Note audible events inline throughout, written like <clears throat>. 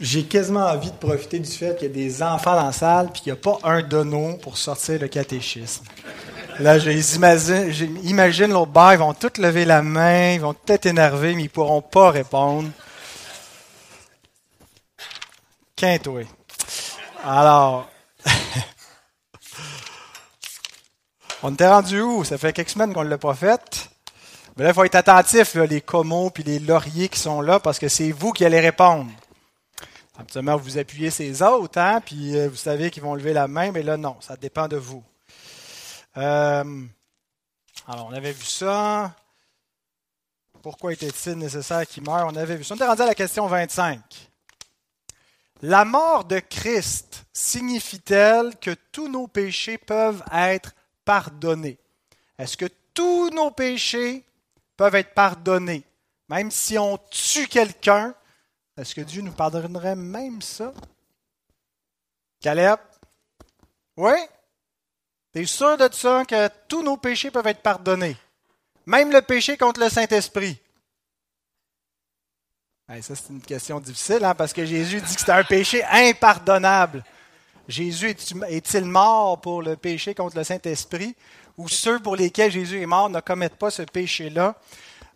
J'ai quasiment envie de profiter du fait qu'il y a des enfants dans la salle et qu'il n'y a pas un dono pour sortir le catéchisme. Là, j'imagine l'autre bord, ils vont tous lever la main, ils vont tout être énervés, mais ils ne pourront pas répondre. Quintoué. Alors, <laughs> on était rendu où? Ça fait quelques semaines qu'on ne l'a pas fait. Mais là, il faut être attentif, les comos puis les lauriers qui sont là, parce que c'est vous qui allez répondre. Absolument, vous appuyez ces autres, hein, puis euh, vous savez qu'ils vont lever la main, mais là, non, ça dépend de vous. Euh, alors, on avait vu ça. Pourquoi était-il nécessaire qu'il meure? On avait vu ça. On est rendu à la question 25. La mort de Christ signifie-t-elle que tous nos péchés peuvent être pardonnés? Est-ce que tous nos péchés peuvent être pardonnés? Même si on tue quelqu'un, est-ce que Dieu nous pardonnerait même ça? Caleb? Oui? T'es sûr de ça que tous nos péchés peuvent être pardonnés? Même le péché contre le Saint-Esprit? ça, c'est une question difficile, hein, parce que Jésus dit que c'est un péché impardonnable. Jésus est-il mort pour le péché contre le Saint-Esprit? Ou ceux pour lesquels Jésus est mort ne commettent pas ce péché-là?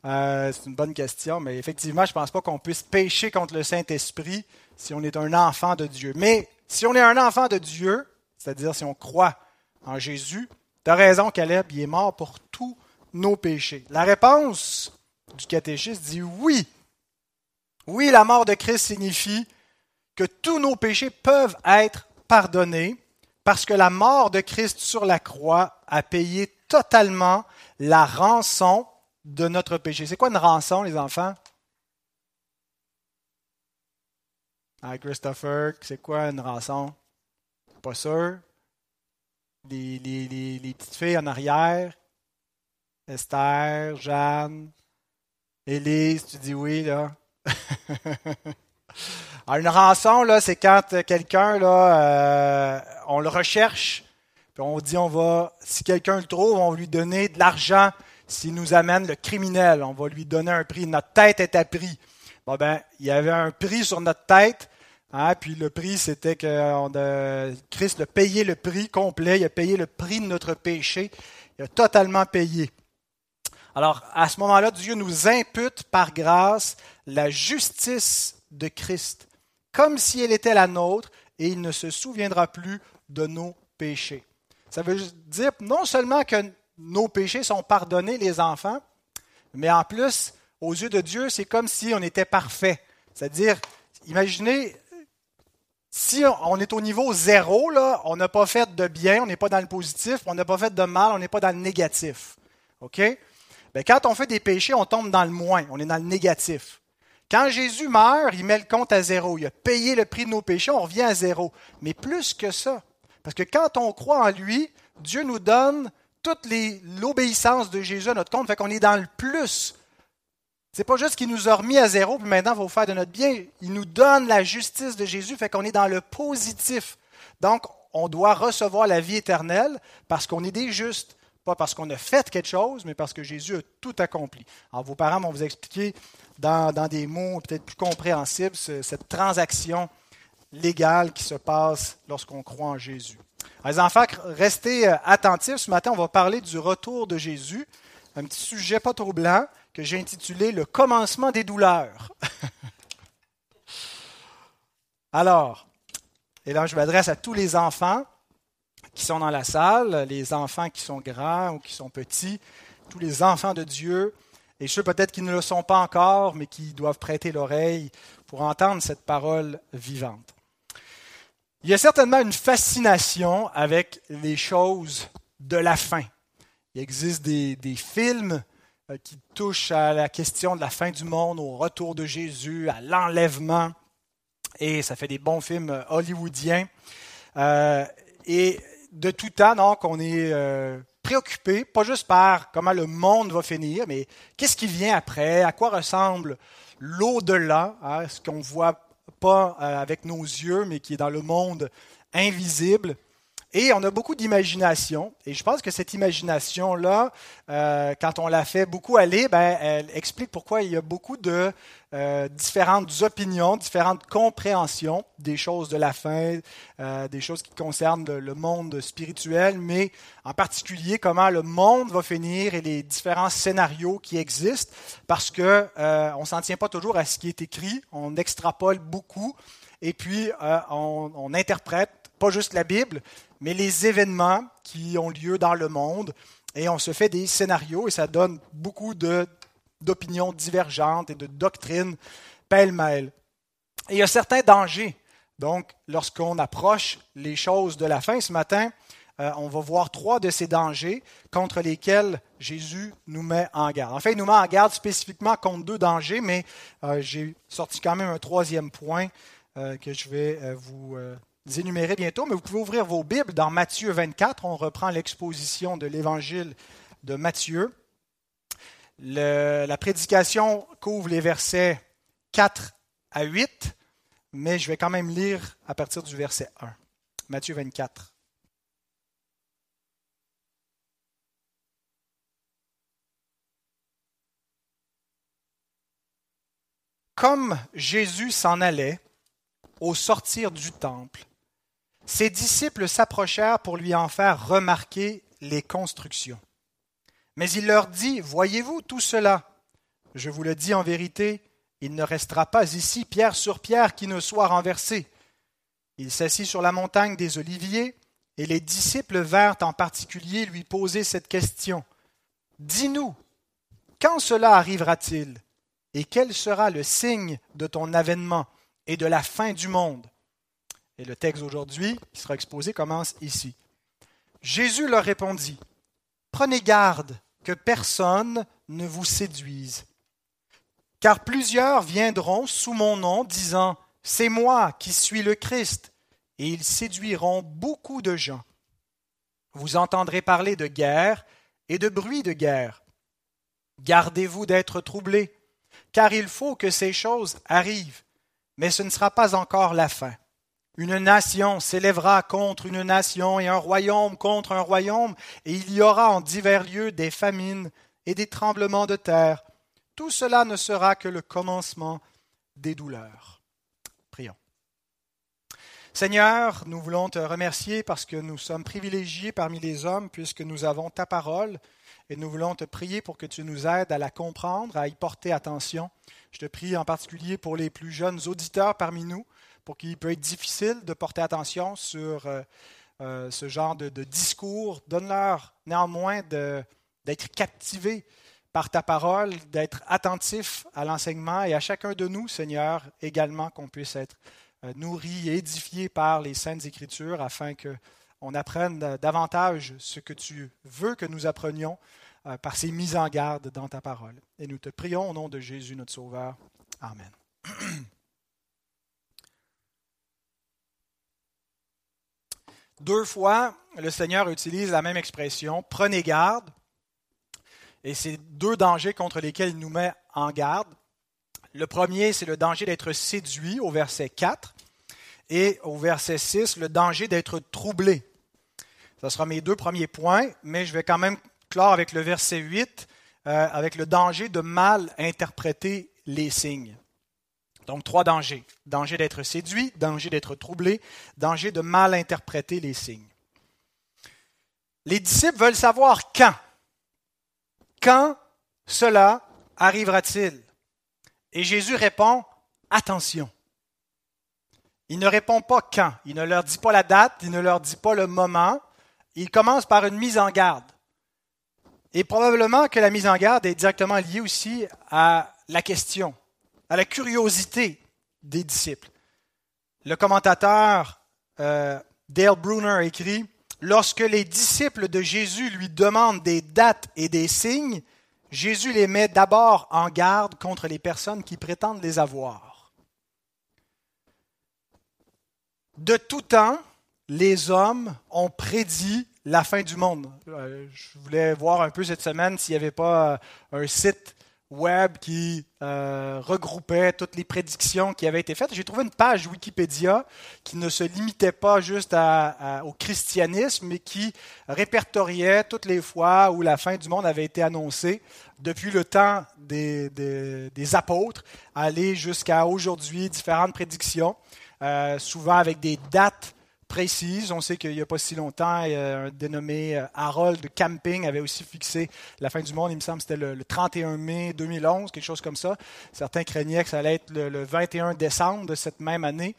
Euh, c'est une bonne question, mais effectivement, je ne pense pas qu'on puisse pécher contre le Saint-Esprit si on est un enfant de Dieu. Mais si on est un enfant de Dieu, c'est-à-dire si on croit en Jésus, tu as raison, Caleb, il est mort pour tous nos péchés. La réponse du catéchisme dit oui. Oui, la mort de Christ signifie que tous nos péchés peuvent être pardonnés parce que la mort de Christ sur la croix a payé totalement la rançon de notre péché. C'est quoi une rançon, les enfants? Ah, Christopher, c'est quoi une rançon? Pas sûr. Les, les, petites filles en arrière. Esther, Jeanne, Élise, tu dis oui, là. <laughs> Alors, une rançon, c'est quand quelqu'un, là, euh, on le recherche, puis on dit, on va, si quelqu'un le trouve, on va lui donner de l'argent s'il nous amène le criminel, on va lui donner un prix. Notre tête est à prix. Bon ben, il y avait un prix sur notre tête. Hein, puis le prix, c'était que Christ a payé le prix complet, il a payé le prix de notre péché, il a totalement payé. Alors, à ce moment-là, Dieu nous impute par grâce la justice de Christ, comme si elle était la nôtre, et il ne se souviendra plus de nos péchés. Ça veut dire non seulement que nos péchés sont pardonnés, les enfants, mais en plus, aux yeux de Dieu, c'est comme si on était parfait. C'est-à-dire, imaginez, si on est au niveau zéro, on n'a pas fait de bien, on n'est pas dans le positif, on n'a pas fait de mal, on n'est pas dans le négatif. OK? Bien, quand on fait des péchés, on tombe dans le moins, on est dans le négatif. Quand Jésus meurt, il met le compte à zéro. Il a payé le prix de nos péchés, on revient à zéro. Mais plus que ça. Parce que quand on croit en lui, Dieu nous donne toute l'obéissance de Jésus à notre compte, fait qu'on est dans le plus. C'est pas juste qu'il nous a remis à zéro, puis maintenant, il va faire de notre bien. Il nous donne la justice de Jésus, fait qu'on est dans le positif. Donc, on doit recevoir la vie éternelle parce qu'on est des justes. Pas parce qu'on a fait quelque chose, mais parce que Jésus a tout accompli. Alors, vos parents vont vous expliquer dans, dans des mots peut-être plus compréhensibles cette transaction légale qui se passe lorsqu'on croit en Jésus. Les enfants, restez euh, attentifs. Ce matin, on va parler du retour de Jésus. Un petit sujet pas trop blanc que j'ai intitulé Le commencement des douleurs. <laughs> Alors, et là, je m'adresse à tous les enfants qui sont dans la salle, les enfants qui sont grands ou qui sont petits, tous les enfants de Dieu, et ceux peut-être qui ne le sont pas encore, mais qui doivent prêter l'oreille pour entendre cette parole vivante. Il y a certainement une fascination avec les choses de la fin. Il existe des, films euh, qui touchent à la question de la fin du monde, au retour de Jésus, à l'enlèvement. Et ça fait des bons films euh, hollywoodiens. Euh, et de tout temps, donc, on est préoccupé, pas juste par comment le monde va finir, mais qu'est-ce qui vient après, à quoi ressemble l'au-delà, hein, ce qu'on voit pas euh, avec nos yeux, mais qui est dans le monde invisible. Et on a beaucoup d'imagination. Et je pense que cette imagination-là, euh, quand on la fait beaucoup aller, ben, elle explique pourquoi il y a beaucoup de euh, différentes opinions, différentes compréhensions des choses de la fin, euh, des choses qui concernent le, monde spirituel, mais en particulier comment le monde va finir et les différents scénarios qui existent, parce que on s'en tient pas toujours à ce qui est écrit, on extrapole beaucoup, et puis on interprète pas juste la Bible, mais les événements qui ont lieu dans le monde. Et on se fait des scénarios et ça donne beaucoup d'opinions divergentes et de doctrines pêle-mêle. Et il y a certains dangers. Donc, lorsqu'on approche les choses de la fin ce matin, euh, on va voir trois de ces dangers contre lesquels Jésus nous met en garde. En fait, il nous met en garde spécifiquement contre deux dangers, mais euh, j'ai sorti quand même un troisième point euh, que je vais vous énumérer bientôt, mais vous pouvez ouvrir vos Bibles dans Matthieu 24. On reprend l'exposition de l'évangile de Matthieu. la prédication couvre les versets 4 à 8, mais je vais quand même lire à partir du verset 1. Matthieu 24. Comme Jésus s'en allait au sortir du temple, ses disciples s'approchèrent pour lui en faire remarquer les constructions. Mais il leur dit, Voyez-vous tout cela? Je vous le dis en vérité, il ne restera pas ici pierre sur pierre qui ne soit renversée. Il s'assit sur la montagne des Oliviers, et les disciples vinrent en particulier lui poser cette question. Dis-nous, quand cela arrivera-t-il? Et quel sera le signe de ton avènement et de la fin du monde? Et le texte d'aujourd'hui, qui sera exposé, commence ici. Jésus leur répondit, Prenez garde que personne ne vous séduise, car plusieurs viendront sous mon nom, disant, C'est moi qui suis le Christ, et ils séduiront beaucoup de gens. Vous entendrez parler de guerre et de bruit de guerre. Gardez-vous d'être troublés, car il faut que ces choses arrivent, mais ce ne sera pas encore la fin. Une nation s'élèvera contre une nation et un royaume contre un royaume, et il y aura en divers lieux des famines et des tremblements de terre. Tout cela ne sera que le commencement des douleurs. Prions. Seigneur, nous voulons te remercier parce que nous sommes privilégiés parmi les hommes puisque nous avons ta parole et nous voulons te prier pour que tu nous aides à la comprendre, à y porter attention. Je te prie en particulier pour les plus jeunes auditeurs parmi nous pour qu'il peut être difficile de porter attention sur euh, euh, ce genre de, discours. Donne-leur néanmoins d'être captivés par ta parole, d'être attentifs à l'enseignement et à chacun de nous, Seigneur, également qu'on puisse être euh, nourris et édifiés par les saintes écritures afin qu'on apprenne davantage ce que tu veux que nous apprenions par ces mises en garde dans ta parole. Et nous te prions au nom de Jésus notre Sauveur. Amen. <clears throat> Deux fois, le Seigneur utilise la même expression, prenez garde. Et c'est deux dangers contre lesquels il nous met en garde. Le premier, c'est le danger d'être séduit au verset 4. Et au verset 6, le danger d'être troublé. Ce sera mes deux premiers points, mais je vais quand même clore avec le verset 8, euh, avec le danger de mal interpréter les signes. Donc trois dangers. Danger d'être séduit, danger d'être troublé, danger de mal interpréter les signes. Les disciples veulent savoir quand. Quand cela arrivera-t-il? Et Jésus répond, attention. Il ne répond pas quand, il ne leur dit pas la date, il ne leur dit pas le moment, il commence par une mise en garde. Et probablement que la mise en garde est directement liée aussi à la question à la curiosité des disciples. Le commentateur euh, Dale Bruner écrit Lorsque les disciples de Jésus lui demandent des dates et des signes, Jésus les met d'abord en garde contre les personnes qui prétendent les avoir. De tout temps, les hommes ont prédit la fin du monde. Euh, je voulais voir un peu cette semaine s'il n'y avait pas euh, un site web qui euh, regroupait toutes les prédictions qui avaient été faites. J'ai trouvé une page Wikipédia qui ne se limitait pas juste au christianisme, mais qui répertoriait toutes les fois où la fin du monde avait été annoncée, depuis le temps des, des, apôtres, aller jusqu'à aujourd'hui, différentes prédictions, euh, souvent avec des dates On sait qu'il n'y a pas si longtemps, un dénommé euh, Harold Camping avait aussi fixé la fin du monde, il me semble, c'était le, 31 mai 2011, quelque chose comme ça. Certains craignaient que ça allait être le 21 décembre de cette même année.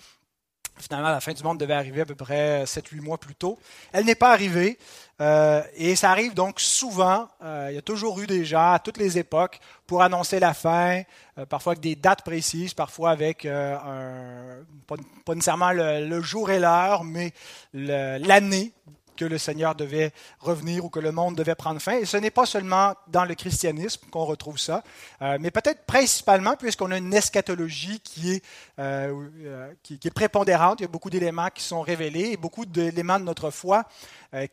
Finalement, la fin du monde devait arriver à peu près 7-8 mois plus tôt. Elle n'est pas arrivée. Euh, et ça arrive donc souvent. Euh, il y a toujours eu des gens à toutes les époques pour annoncer la fin, euh, parfois avec des dates précises, parfois avec un, pas, nécessairement le jour et l'heure, mais l'année que le Seigneur devait revenir ou que le monde devait prendre fin. Et ce n'est pas seulement dans le christianisme qu'on retrouve ça, euh, mais peut-être principalement puisqu'on a une eschatologie qui est, euh, euh, qui, est prépondérante. Il y a beaucoup d'éléments qui sont révélés et beaucoup d'éléments de notre foi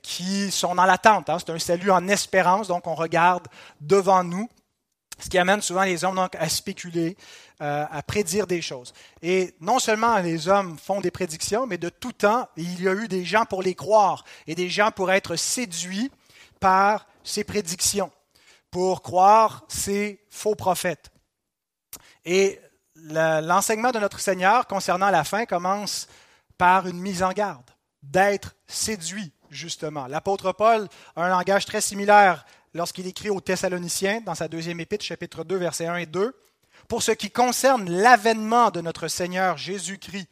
qui sont dans l'attente. Hein. C'est un salut en espérance, donc on regarde devant nous ce qui amène souvent les hommes donc à spéculer, euh, à prédire des choses. Et non seulement les hommes font des prédictions, mais de tout temps, il y a eu des gens pour les croire et des gens pour être séduits par ces prédictions, pour croire ces faux prophètes. Et l'enseignement de notre Seigneur concernant la fin commence par une mise en garde, d'être séduit, justement. L'apôtre Paul a un langage très similaire lorsqu'il écrit aux Thessaloniciens, dans sa deuxième épître, chapitre 2, versets 1 et 2, Pour ce qui concerne l'avènement de notre Seigneur Jésus-Christ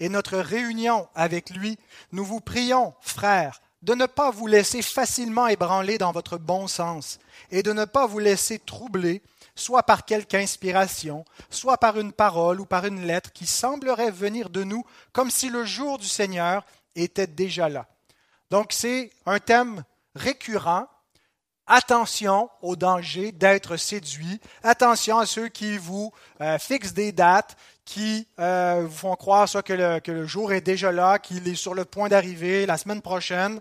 et notre réunion avec lui, nous vous prions, frères, de ne pas vous laisser facilement ébranler dans votre bon sens et de ne pas vous laisser troubler, soit par quelque inspiration, soit par une parole ou par une lettre qui semblerait venir de nous comme si le jour du Seigneur était déjà là. Donc c'est un thème récurrent Attention au danger d'être séduit. Attention à ceux qui vous euh, fixent des dates, qui euh, vous font croire que, le, jour est déjà là, qu'il est sur le point d'arriver la semaine prochaine.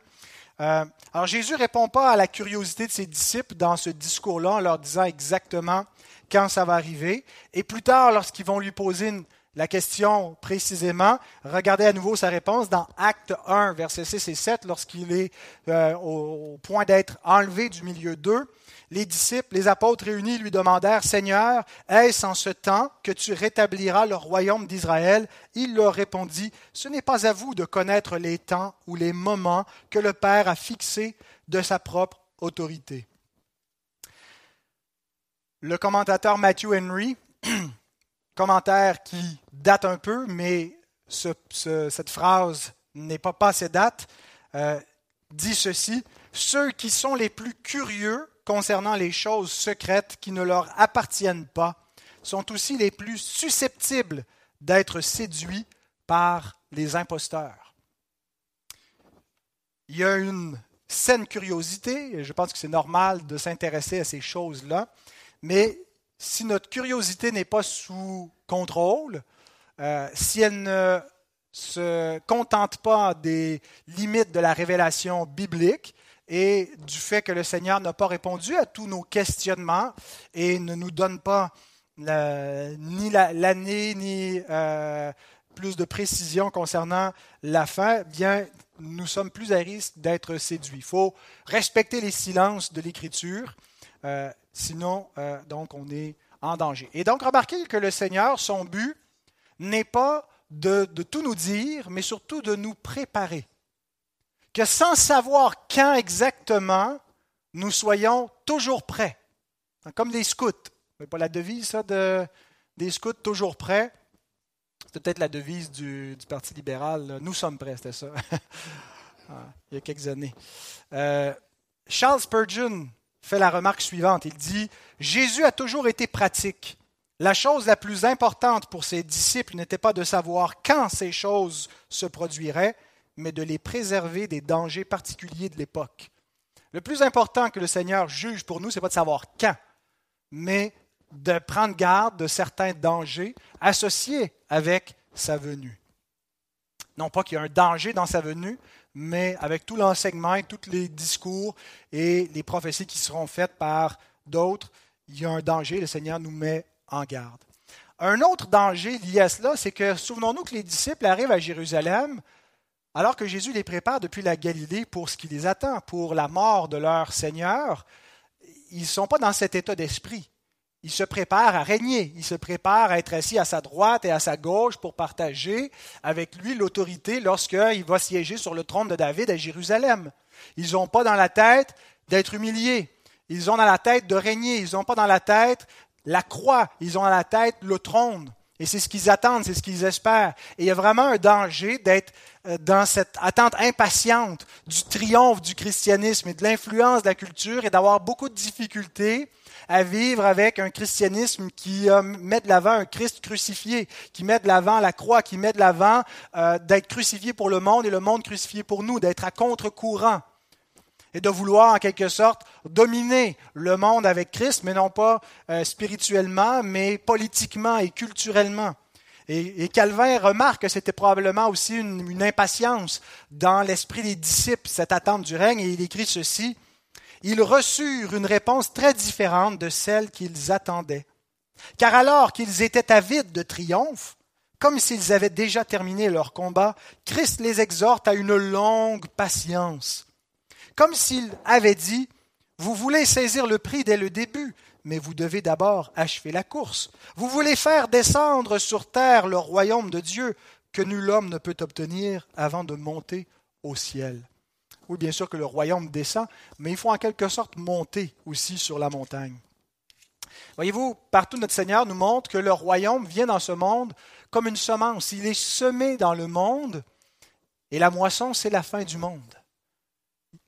Euh, alors Jésus répond pas à la curiosité de ses disciples dans ce discours-là en leur disant exactement quand ça va arriver. Et plus tard, lorsqu'ils vont lui poser une, la question précisément. Regardez à nouveau sa réponse dans Acte 1, versets 6 et 7, lorsqu'il est euh, au, point d'être enlevé du milieu d'eux. Les disciples, les apôtres réunis lui demandèrent, Seigneur, est-ce en ce temps que tu rétabliras le royaume d'Israël? Il leur répondit, Ce n'est pas à vous de connaître les temps ou les moments que le Père a fixés de sa propre autorité. Le commentateur Matthew Henry commentaire qui date un peu, mais cette phrase n'est pas passée date, euh, dit ceci, Ceux qui sont les plus curieux concernant les choses secrètes qui ne leur appartiennent pas sont aussi les plus susceptibles d'être séduits par les imposteurs. Il y a une saine curiosité, et je pense que c'est normal de s'intéresser à ces choses-là, mais si notre curiosité n'est pas sous contrôle, euh, si elle ne se contente pas des limites de la révélation biblique et du fait que le Seigneur n'a pas répondu à tous nos questionnements et ne nous donne pas ni l'année ni euh, plus de précision concernant la fin, bien nous sommes plus à risque d'être séduits. Il faut respecter les silences de l'Écriture. Euh, Sinon, euh, donc, on est en danger. Et donc, remarquez que le Seigneur, son but n'est pas de, tout nous dire, mais surtout de nous préparer. Que sans savoir quand exactement, nous soyons toujours prêts. Comme des scouts. Pas la devise, ça, de, des scouts toujours prêts. C'est peut-être la devise du, Parti libéral. Nous sommes prêts, c'était ça. <laughs> Ah, il y a quelques années. Euh, Charles Spurgeon, fait la remarque suivante. Il dit, Jésus a toujours été pratique. La chose la plus importante pour ses disciples n'était pas de savoir quand ces choses se produiraient, mais de les préserver des dangers particuliers de l'époque. Le plus important que le Seigneur juge pour nous, ce n'est pas de savoir quand, mais de prendre garde de certains dangers associés avec sa venue. Non pas qu'il y a un danger dans sa venue, mais avec tout l'enseignement et tous les discours et les prophéties qui seront faites par d'autres, il y a un danger, le Seigneur nous met en garde. Un autre danger lié à cela, c'est que souvenons-nous que les disciples arrivent à Jérusalem alors que Jésus les prépare depuis la Galilée pour ce qui les attend, pour la mort de leur Seigneur. Ils ne sont pas dans cet état d'esprit. Ils se préparent à régner, ils se préparent à être assis à sa droite et à sa gauche pour partager avec lui l'autorité lorsqu'il va siéger sur le trône de David à Jérusalem. Ils n'ont pas dans la tête d'être humiliés. Ils ont dans la tête de régner. Ils n'ont pas dans la tête la croix. Ils ont dans la tête le trône. Et c'est ce qu'ils attendent, c'est ce qu'ils espèrent. Et il y a vraiment un danger d'être euh, dans cette attente impatiente du triomphe du christianisme et de l'influence de la culture et d'avoir beaucoup de difficultés à vivre avec un christianisme qui euh, met de l'avant un Christ crucifié, qui met de l'avant la croix, qui met de l'avant euh, d'être crucifié pour le monde et le monde crucifié pour nous, d'être à contre-courant et de vouloir en quelque sorte dominer le monde avec Christ, mais non pas euh, spirituellement, mais politiquement et culturellement. Et, Calvin remarque que c'était probablement aussi une, une impatience dans l'esprit des disciples, cette attente du règne, et il écrit ceci, Ils reçurent une réponse très différente de celle qu'ils attendaient. Car alors qu'ils étaient avides de triomphe, comme s'ils avaient déjà terminé leur combat, Christ les exhorte à une longue patience comme s'il avait dit, vous voulez saisir le prix dès le début, mais vous devez d'abord achever la course. Vous voulez faire descendre sur terre le royaume de Dieu que nul homme ne peut obtenir avant de monter au ciel. Oui, bien sûr que le royaume descend, mais il faut en quelque sorte monter aussi sur la montagne. Voyez-vous, partout notre Seigneur nous montre que le royaume vient dans ce monde comme une semence. Il est semé dans le monde et la moisson, c'est la fin du monde.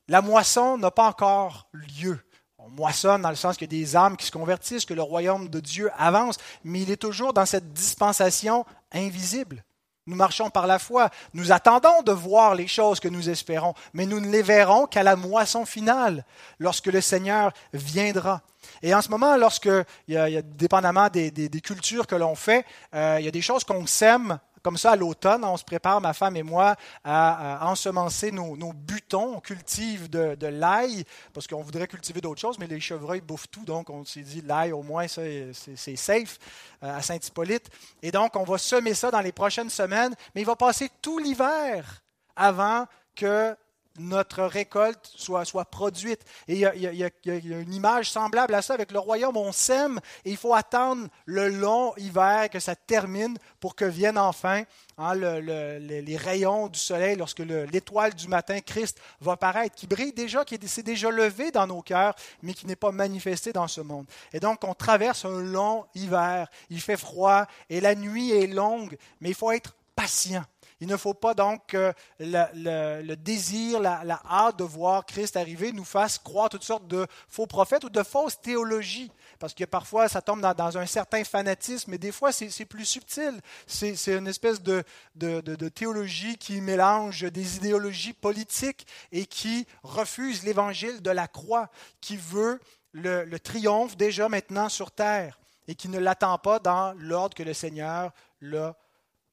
La moisson n'a pas encore lieu. On moissonne dans le sens qu'il y a des âmes qui se convertissent, que le royaume de Dieu avance, mais il est toujours dans cette dispensation invisible. Nous marchons par la foi. Nous attendons de voir les choses que nous espérons, mais nous ne les verrons qu'à la moisson finale, lorsque le Seigneur viendra. Et en ce moment, lorsque, il y a, dépendamment des, cultures que l'on fait, euh, il y a des choses qu'on sème comme ça, à l'automne, on se prépare, ma femme et moi, à, ensemencer nos, butons. On cultive de, l'ail, parce qu'on voudrait cultiver d'autres choses, mais les chevreuils bouffent tout. Donc, on s'est dit, l'ail, au moins, c'est safe euh, à Saint-Hippolyte. Et donc, on va semer ça dans les prochaines semaines, mais il va passer tout l'hiver avant que notre récolte soit, soit produite. Et il y, a, il, y a, une image semblable à ça avec le royaume. On sème et il faut attendre le long hiver que ça termine pour que viennent enfin hein, les rayons du soleil lorsque l'étoile du matin, Christ, va paraître, qui brille déjà, qui s'est déjà levé dans nos cœurs, mais qui n'est pas manifesté dans ce monde. Et donc, on traverse un long hiver. Il fait froid et la nuit est longue, mais il faut être patient. Il ne faut pas donc que le, désir, la, hâte de voir Christ arriver nous fasse croire toutes sortes de faux prophètes ou de fausses théologies. Parce que parfois, ça tombe dans, un certain fanatisme, mais des fois, c'est plus subtil. C'est une espèce de, de, théologie qui mélange des idéologies politiques et qui refuse l'évangile de la croix, qui veut le, le triomphe déjà maintenant sur terre et qui ne l'attend pas dans l'ordre que le Seigneur l'a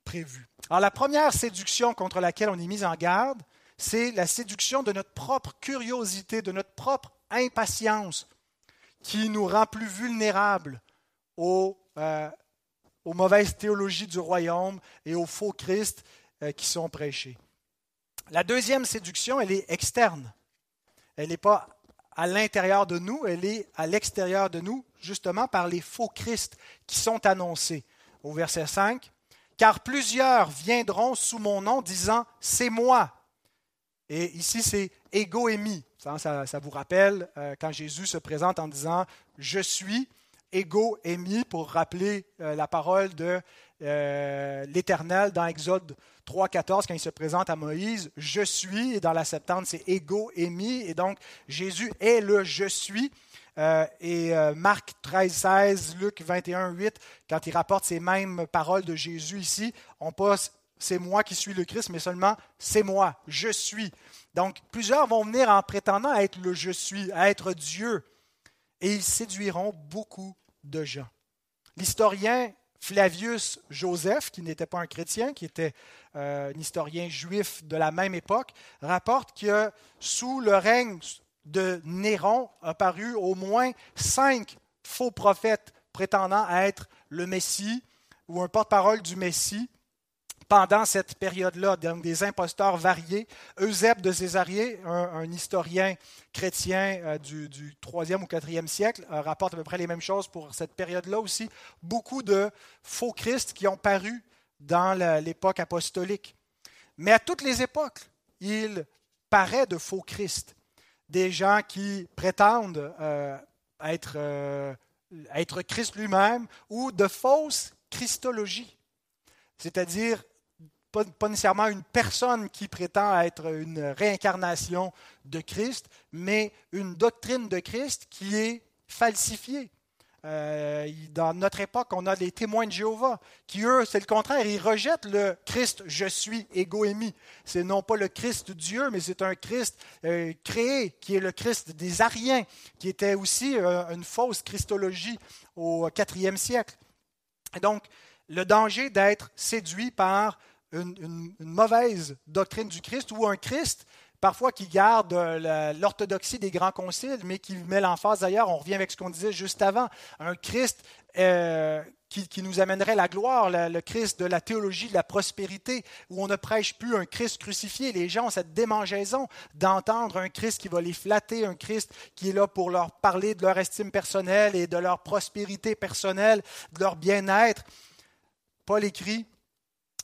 prévu. Alors la première séduction contre laquelle on est mis en garde, c'est la séduction de notre propre curiosité, de notre propre impatience, qui nous rend plus vulnérables aux, euh, mauvaises théologies du royaume et aux faux Christ euh, qui sont prêchés. La deuxième séduction, elle est externe. Elle n'est pas à l'intérieur de nous, elle est à l'extérieur de nous, justement par les faux Christ qui sont annoncés. Au verset 5, car plusieurs viendront sous mon nom disant C'est moi. Et ici, c'est ego émi. Ça, ça, vous rappelle euh, quand Jésus se présente en disant Je suis ego émi pour rappeler euh, la parole de euh, l'Éternel dans Exode 3.14 quand il se présente à Moïse. Je suis, et dans la Septante, c'est ego émi. Et donc, Jésus est le Je suis. Euh, et euh, Marc 13, 16, Luc 21, 8, quand il rapporte ces mêmes paroles de Jésus ici, on passe c'est moi qui suis le Christ, mais seulement c'est moi, je suis. Donc plusieurs vont venir en prétendant être le je suis, à être Dieu, et ils séduiront beaucoup de gens. L'historien Flavius Joseph, qui n'était pas un chrétien, qui était euh, un historien juif de la même époque, rapporte que sous le règne de Néron a paru au moins cinq faux prophètes prétendant être le Messie ou un porte-parole du Messie pendant cette période-là, donc des imposteurs variés. Eusèbe de Césarier, un, historien chrétien euh, du, du 3e ou 4e siècle, euh, rapporte à peu près les mêmes choses pour cette période-là aussi. Beaucoup de faux Christ qui ont paru dans l'époque apostolique. Mais à toutes les époques, il paraît de faux Christ. Des gens qui prétendent euh, être, être Christ lui-même ou de fausses christologies c'est-à-dire pas, nécessairement une personne qui prétend être une réincarnation de Christ, mais une doctrine de Christ qui est falsifiée. Euh, dans notre époque, on a les témoins de Jéhovah qui, eux, c'est le contraire. Ils rejettent le Christ je suis, ego émis. C'est non pas le Christ Dieu, mais c'est un Christ euh, créé, qui est le Christ des Ariens, qui était aussi euh, une fausse christologie au IVe siècle. Donc, le danger d'être séduit par une, mauvaise doctrine du Christ ou un Christ parfois qui garde l'orthodoxie des grands conciles, mais qui met l'emphase d'ailleurs, on revient avec ce qu'on disait juste avant, un Christ euh, qui, nous amènerait la gloire, le, Christ de la théologie de la prospérité, où on ne prêche plus un Christ crucifié. Les gens ont cette démangeaison d'entendre un Christ qui va les flatter, un Christ qui est là pour leur parler de leur estime personnelle et de leur prospérité personnelle, de leur bien-être. Paul écrit,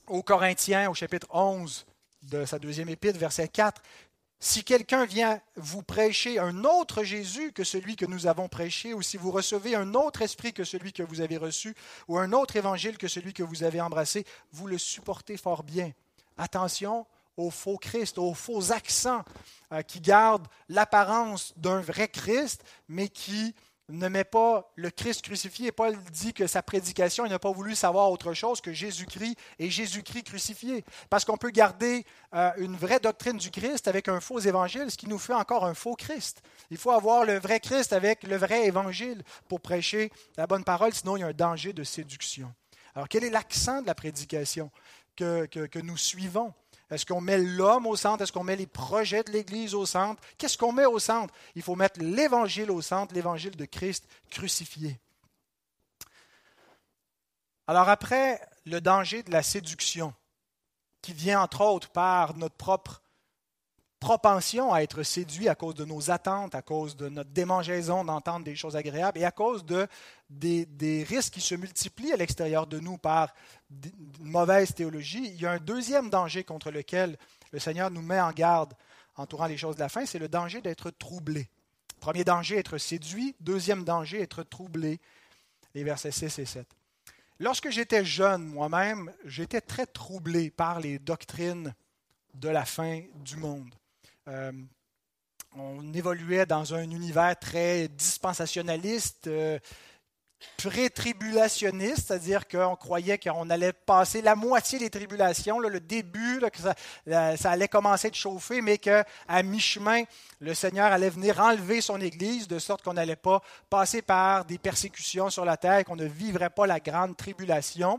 aux Corinthiens, au chapitre 11 de sa deuxième épître, verset 4, si quelqu'un vient vous prêcher un autre Jésus que celui que nous avons prêché, ou si vous recevez un autre esprit que celui que vous avez reçu, ou un autre évangile que celui que vous avez embrassé, vous le supportez fort bien. Attention aux faux Christ, aux faux accents euh, qui gardent l'apparence d'un vrai Christ, mais qui ne met pas le Christ crucifié. Paul dit que sa prédication, il n'a pas voulu savoir autre chose que Jésus-Christ et Jésus-Christ crucifié. Parce qu'on peut garder euh, une vraie doctrine du Christ avec un faux évangile, ce qui nous fait encore un faux Christ. Il faut avoir le vrai Christ avec le vrai évangile pour prêcher la bonne parole, sinon il y a un danger de séduction. Alors quel est l'accent de la prédication que, que nous suivons? Est-ce qu'on met l'homme au centre? Est-ce qu'on met les projets de l'Église au centre? Qu'est-ce qu'on met au centre? Il faut mettre l'Évangile au centre, l'Évangile de Christ crucifié. Alors après, le danger de la séduction, qui vient entre autres par notre propre propension à être séduit à cause de nos attentes, à cause de notre démangeaison d'entendre des choses agréables et à cause de, des, risques qui se multiplient à l'extérieur de nous par une mauvaise théologie, il y a un deuxième danger contre lequel le Seigneur nous met en garde entourant les choses de la fin, c'est le danger d'être troublé. Premier danger, être séduit. Deuxième danger, être troublé. Les versets 6 et 7. Lorsque j'étais jeune moi-même, j'étais très troublé par les doctrines de la fin du monde. Euh, on évoluait dans un univers très dispensationaliste, euh, pré-tribulationniste, c'est-à-dire qu'on croyait qu'on allait passer la moitié des tribulations, le début, que ça, allait commencer de chauffer, mais qu'à mi-chemin, le Seigneur allait venir enlever son Église, de sorte qu'on n'allait pas passer par des persécutions sur la terre, qu'on ne vivrait pas la grande tribulation.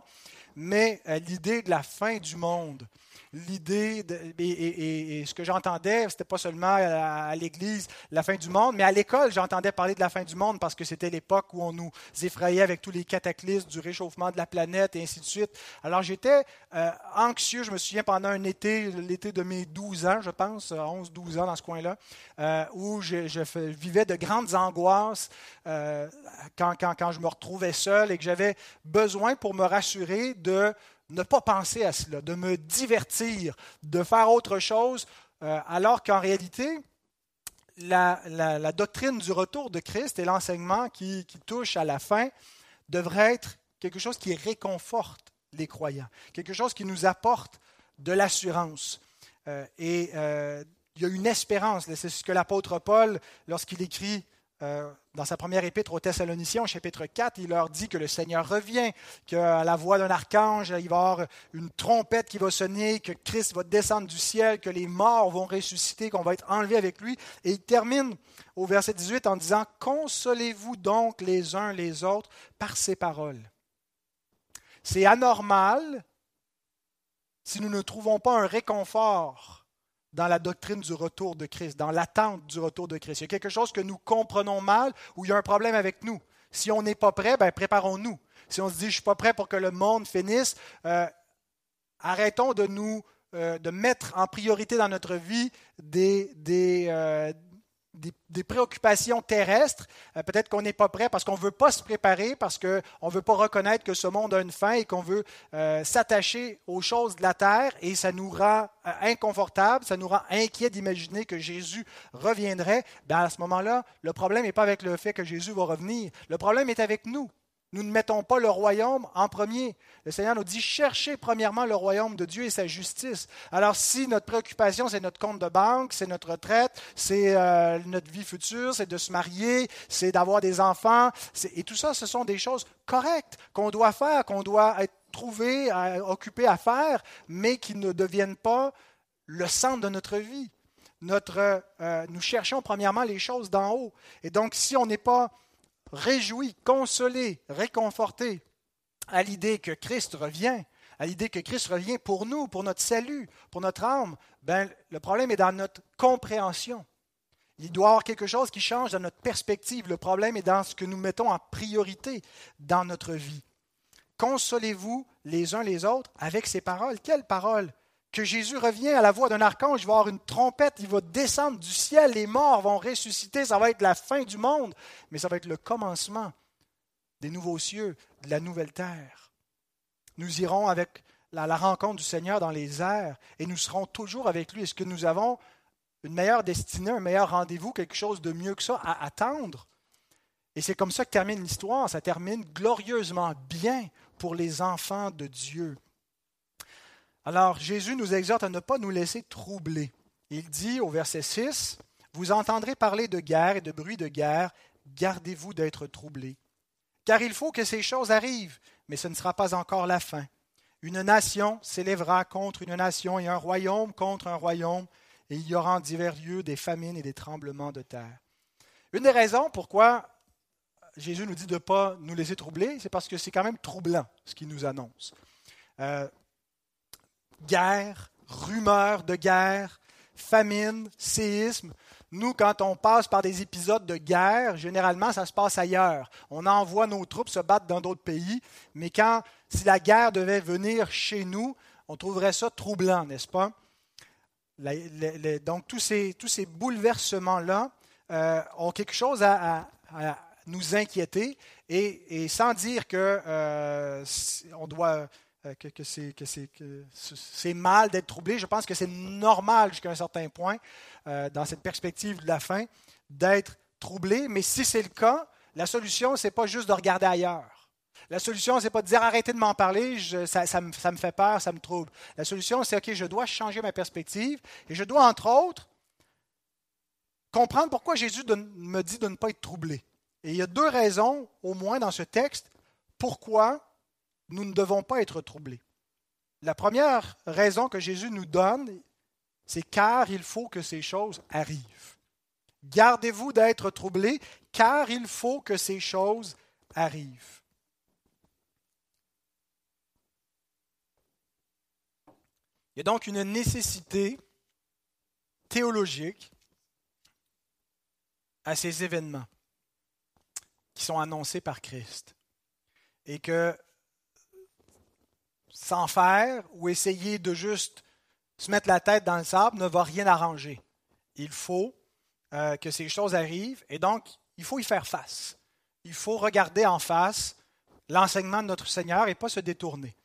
Mais euh, l'idée de la fin du monde, l'idée, et, ce que j'entendais, c'était pas seulement à, l'Église la fin du monde, mais à l'école, j'entendais parler de la fin du monde parce que c'était l'époque où on nous effrayait avec tous les cataclysmes du réchauffement de la planète et ainsi de suite. Alors j'étais euh, anxieux, je me souviens pendant un été, l'été de mes 12 ans, je pense, 11-12 ans dans ce coin-là, euh, où je, vivais de grandes angoisses euh, quand, quand, quand je me retrouvais seul et que j'avais besoin pour me rassurer de ne pas penser à cela, de me divertir, de faire autre chose, euh, alors qu'en réalité, la, doctrine du retour de Christ et l'enseignement qui, touche à la fin devrait être quelque chose qui réconforte les croyants, quelque chose qui nous apporte de l'assurance. Euh, et euh, il y a une espérance. C'est ce que l'apôtre Paul, lorsqu'il écrit euh, dans sa première épître aux Thessaloniciens, au chapitre 4, il leur dit que le Seigneur revient, qu'à la voix d'un archange, il va y avoir une trompette qui va sonner, que Christ va descendre du ciel, que les morts vont ressusciter, qu'on va être enlevés avec lui. Et il termine au verset 18 en disant, Consolez-vous donc les uns les autres par ces paroles. C'est anormal si nous ne trouvons pas un réconfort dans la doctrine du retour de Christ, dans l'attente du retour de Christ. Il y a quelque chose que nous comprenons mal ou il y a un problème avec nous. Si on n'est pas prêt, ben préparons-nous. Si on se dit, je ne suis pas prêt pour que le monde finisse, euh, arrêtons de nous euh, de mettre en priorité dans notre vie des, des, euh, des, préoccupations terrestres. Euh, peut-être qu'on n'est pas prêt parce qu'on ne veut pas se préparer, parce qu'on ne veut pas reconnaître que ce monde a une fin et qu'on veut s'attacher aux choses de la terre et ça nous rend inconfortable, ça nous rend inquiet d'imaginer que Jésus reviendrait. Ben à ce moment-là, le problème n'est pas avec le fait que Jésus va revenir. Le problème est avec nous. Nous ne mettons pas le royaume en premier. Le Seigneur nous dit cherchez premièrement le royaume de Dieu et sa justice. Alors si notre préoccupation c'est notre compte de banque, c'est notre retraite, c'est euh, notre vie future, c'est de se marier, c'est d'avoir des enfants, et tout ça, ce sont des choses correctes qu'on doit faire, qu'on doit être trouvé, occupé à faire, mais qui ne deviennent pas le centre de notre vie. Notre, euh, nous cherchons premièrement les choses d'en haut. Et donc si on n'est pas réjoui, consolé, réconforté à l'idée que Christ revient, à l'idée que Christ revient pour nous, pour notre salut, pour notre âme, ben, le problème est dans notre compréhension. Il doit y avoir quelque chose qui change dans notre perspective. Le problème est dans ce que nous mettons en priorité dans notre vie. Consolez-vous les uns les autres avec ces paroles. Quelles paroles? Que Jésus revient à la voix d'un archange, il va avoir une trompette, il va descendre du ciel, les morts vont ressusciter, ça va être la fin du monde, mais ça va être le commencement des nouveaux cieux, de la nouvelle terre. Nous irons avec la, la rencontre du Seigneur dans les airs et nous serons toujours avec lui. Est-ce que nous avons une meilleure destinée, un meilleur rendez-vous, quelque chose de mieux que ça à attendre? Et c'est comme ça que termine l'histoire, ça termine glorieusement bien pour les enfants de Dieu. Alors Jésus nous exhorte à ne pas nous laisser troubler. Il dit au verset 6, Vous entendrez parler de guerre et de bruit de guerre, gardez-vous d'être troublés. Car il faut que ces choses arrivent, mais ce ne sera pas encore la fin. Une nation s'élèvera contre une nation et un royaume contre un royaume, et il y aura en divers lieux des famines et des tremblements de terre. Une des raisons pourquoi Jésus nous dit de ne pas nous laisser troubler, c'est parce que c'est quand même troublant ce qu'il nous annonce. Euh, guerre, rumeurs de guerre, famine, séisme. Nous, quand on passe par des épisodes de guerre, généralement, ça se passe ailleurs. On envoie nos troupes se battre dans d'autres pays, mais quand, si la guerre devait venir chez nous, on trouverait ça troublant, n'est-ce pas? donc, tous ces, tous ces bouleversements-là euh, ont quelque chose à, nous inquiéter, et, sans dire que euh, on doit euh, que, c'est mal d'être troublé. Je pense que c'est normal jusqu'à un certain point, euh, dans cette perspective de la fin, d'être troublé. Mais si c'est le cas, la solution, ce n'est pas juste de regarder ailleurs. La solution, ce n'est pas de dire arrêtez de m'en parler, ça, me, fait peur, ça me trouble. La solution, c'est OK, je dois changer ma perspective et je dois, entre autres, comprendre pourquoi Jésus me dit de ne pas être troublé. Et il y a deux raisons, au moins, dans ce texte, pourquoi nous ne devons pas être troublés. La première raison que Jésus nous donne, c'est car il faut que ces choses arrivent. Gardez-vous d'être troublés, car il faut que ces choses arrivent. Il y a donc une nécessité théologique à ces événements qui sont annoncés par Christ. Et que sans faire ou essayer de juste se mettre la tête dans le sable ne va rien arranger. Il faut euh, que ces choses arrivent et donc il faut y faire face. Il faut regarder en face l'enseignement de notre Seigneur et pas se détourner.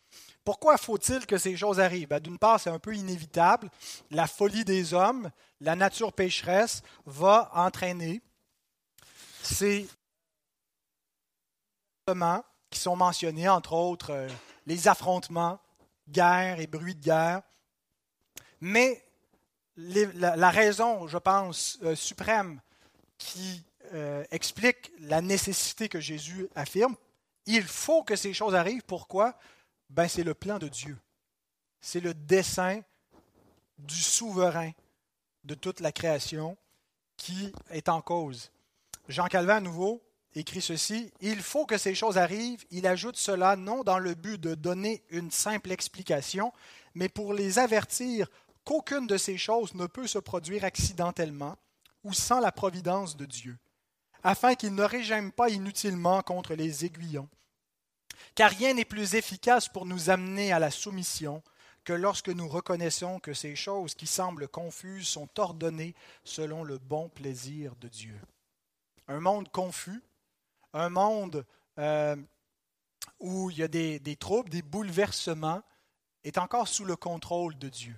Pourquoi faut-il que ces choses arrivent? Ben, D'une part, c'est un peu inévitable. La folie des hommes, la nature pécheresse va entraîner ces qui sont mentionnés, entre autres, euh, les affrontements, guerre et bruit de guerre. Mais la, raison, je pense, euh, suprême qui euh, explique la nécessité que Jésus affirme, il faut que ces choses arrivent. Pourquoi? Ben, C'est le plan de Dieu. C'est le dessein du souverain de toute la création qui est en cause. Jean Calvin, à nouveau, écrit ceci, Il faut que ces choses arrivent, il ajoute cela non dans le but de donner une simple explication, mais pour les avertir qu'aucune de ces choses ne peut se produire accidentellement ou sans la providence de Dieu. afin qu'ils ne régiment pas inutilement contre les aiguillons. Car rien n'est plus efficace pour nous amener à la soumission que lorsque nous reconnaissons que ces choses qui semblent confuses sont ordonnées selon le bon plaisir de Dieu. Un monde confus, un monde euh, où il y a des, troubles, des bouleversements, est encore sous le contrôle de Dieu.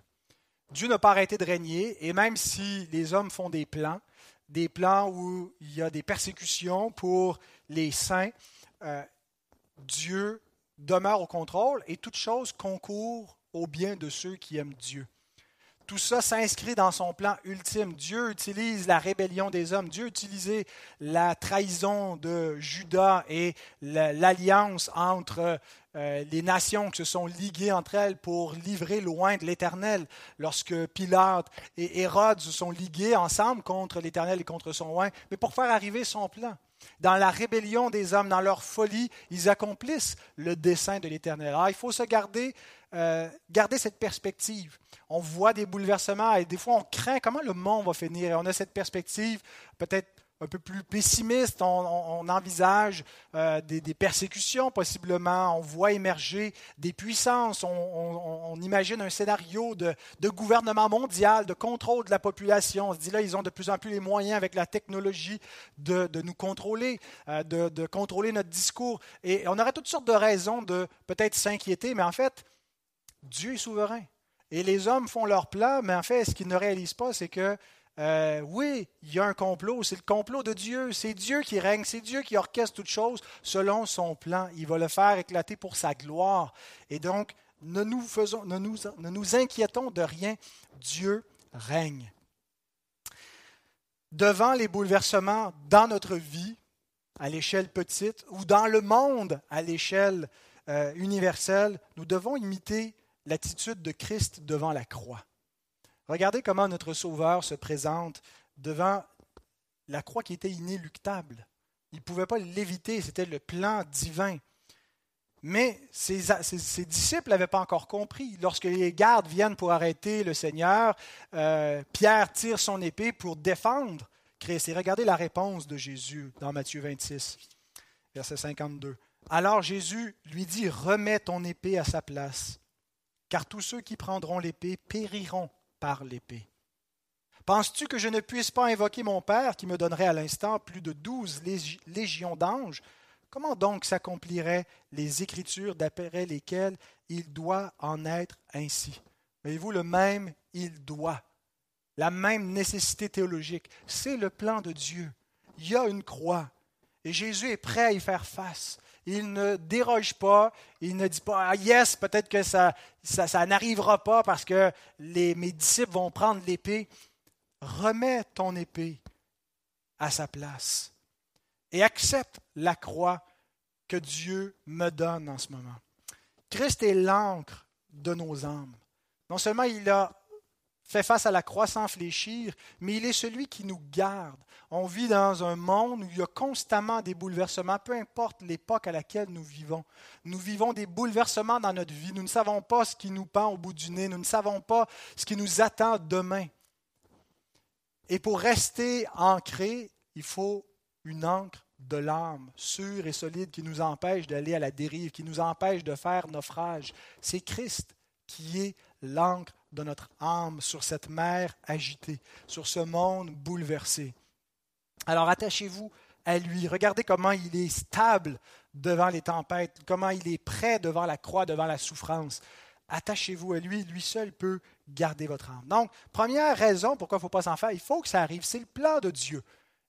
Dieu n'a pas arrêté de régner, et même si les hommes font des plans, des plans où il y a des persécutions pour les saints, euh, Dieu demeure au contrôle et toute chose concourt au bien de ceux qui aiment Dieu. Tout ça s'inscrit dans son plan ultime. Dieu utilise la rébellion des hommes. Dieu utilisait la trahison de Judas et l'alliance entre euh, les nations qui se sont liguées entre elles pour livrer loin de l'Éternel. Lorsque Pilate et Hérode se sont ligués ensemble contre l'Éternel et contre son loin, mais pour faire arriver son plan. Dans la rébellion des hommes, dans leur folie, ils accomplissent le dessein de l'Éternel. Alors il faut se garder, euh, garder cette perspective. On voit des bouleversements et des fois on craint comment le monde va finir. On a cette perspective peut-être un peu plus pessimiste, on, envisage euh, des, persécutions possiblement, on voit émerger des puissances, on, imagine un scénario de, gouvernement mondial, de contrôle de la population. On se dit là, ils ont de plus en plus les moyens avec la technologie de, nous contrôler, euh, de, contrôler notre discours. Et on aurait toutes sortes de raisons de peut-être s'inquiéter, mais en fait, Dieu est souverain. Et les hommes font leur plan, mais en fait, ce qu'ils ne réalisent pas, c'est que euh, oui, il y a un complot, c'est le complot de Dieu, c'est Dieu qui règne, c'est Dieu qui orchestre toutes choses selon son plan. Il va le faire éclater pour sa gloire. Et donc, ne nous, faisons, ne nous, inquiétons de rien, Dieu règne. Devant les bouleversements dans notre vie, à l'échelle petite, ou dans le monde à l'échelle euh, universelle, nous devons imiter l'attitude de Christ devant la croix. Regardez comment notre Sauveur se présente devant la croix qui était inéluctable. Il ne pouvait pas l'éviter, c'était le plan divin. Mais ses, disciples n'avaient pas encore compris. Lorsque les gardes viennent pour arrêter le Seigneur, euh, Pierre tire son épée pour défendre Christ. Et regardez la réponse de Jésus dans Matthieu 26, verset 52. Alors Jésus lui dit, remets ton épée à sa place, car tous ceux qui prendront l'épée périront par l'épée. Penses-tu que je ne puisse pas invoquer mon Père qui me donnerait à l'instant plus de douze légions d'anges? Comment donc s'accompliraient les Écritures d'après lesquelles il doit en être ainsi? Voyez-vous, le même il doit, la même nécessité théologique, c'est le plan de Dieu. Il y a une croix et Jésus est prêt à y faire face il ne déroge pas, il ne dit pas, ah yes, peut-être que ça, ça, n'arrivera pas parce que les, mes disciples vont prendre l'épée. Remets ton épée à sa place et accepte la croix que Dieu me donne en ce moment. Christ est l'encre de nos âmes. Non seulement il a fait face à la croix sans fléchir, mais il est celui qui nous garde. On vit dans un monde où il y a constamment des bouleversements, peu importe l'époque à laquelle nous vivons. Nous vivons des bouleversements dans notre vie. Nous ne savons pas ce qui nous pend au bout du nez. Nous ne savons pas ce qui nous attend demain. Et pour rester ancré, il faut une encre de l'âme, sûre et solide, qui nous empêche d'aller à la dérive, qui nous empêche de faire naufrage. C'est Christ qui est l'encre de notre âme sur cette mer agitée, sur ce monde bouleversé. Alors attachez-vous à lui. Regardez comment il est stable devant les tempêtes, comment il est prêt devant la croix, devant la souffrance. Attachez-vous à lui, lui seul peut garder votre âme. Donc, première raison pourquoi il ne faut pas s'en faire, il faut que ça arrive, c'est le plan de Dieu.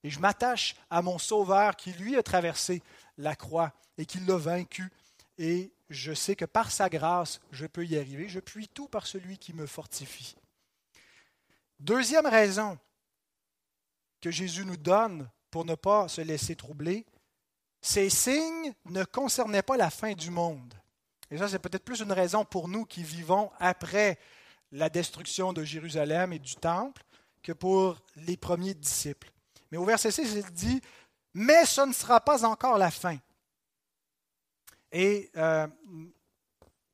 Et je m'attache à mon Sauveur qui, lui, a traversé la croix et qui l'a vaincu. Et je sais que par sa grâce, je peux y arriver. Je puis tout par celui qui me fortifie. Deuxième raison que Jésus nous donne pour ne pas se laisser troubler, ces signes ne concernaient pas la fin du monde. Et ça, c'est peut-être plus une raison pour nous qui vivons après la destruction de Jérusalem et du Temple que pour les premiers disciples. Mais au verset 6, il dit, Mais ce ne sera pas encore la fin. Et euh,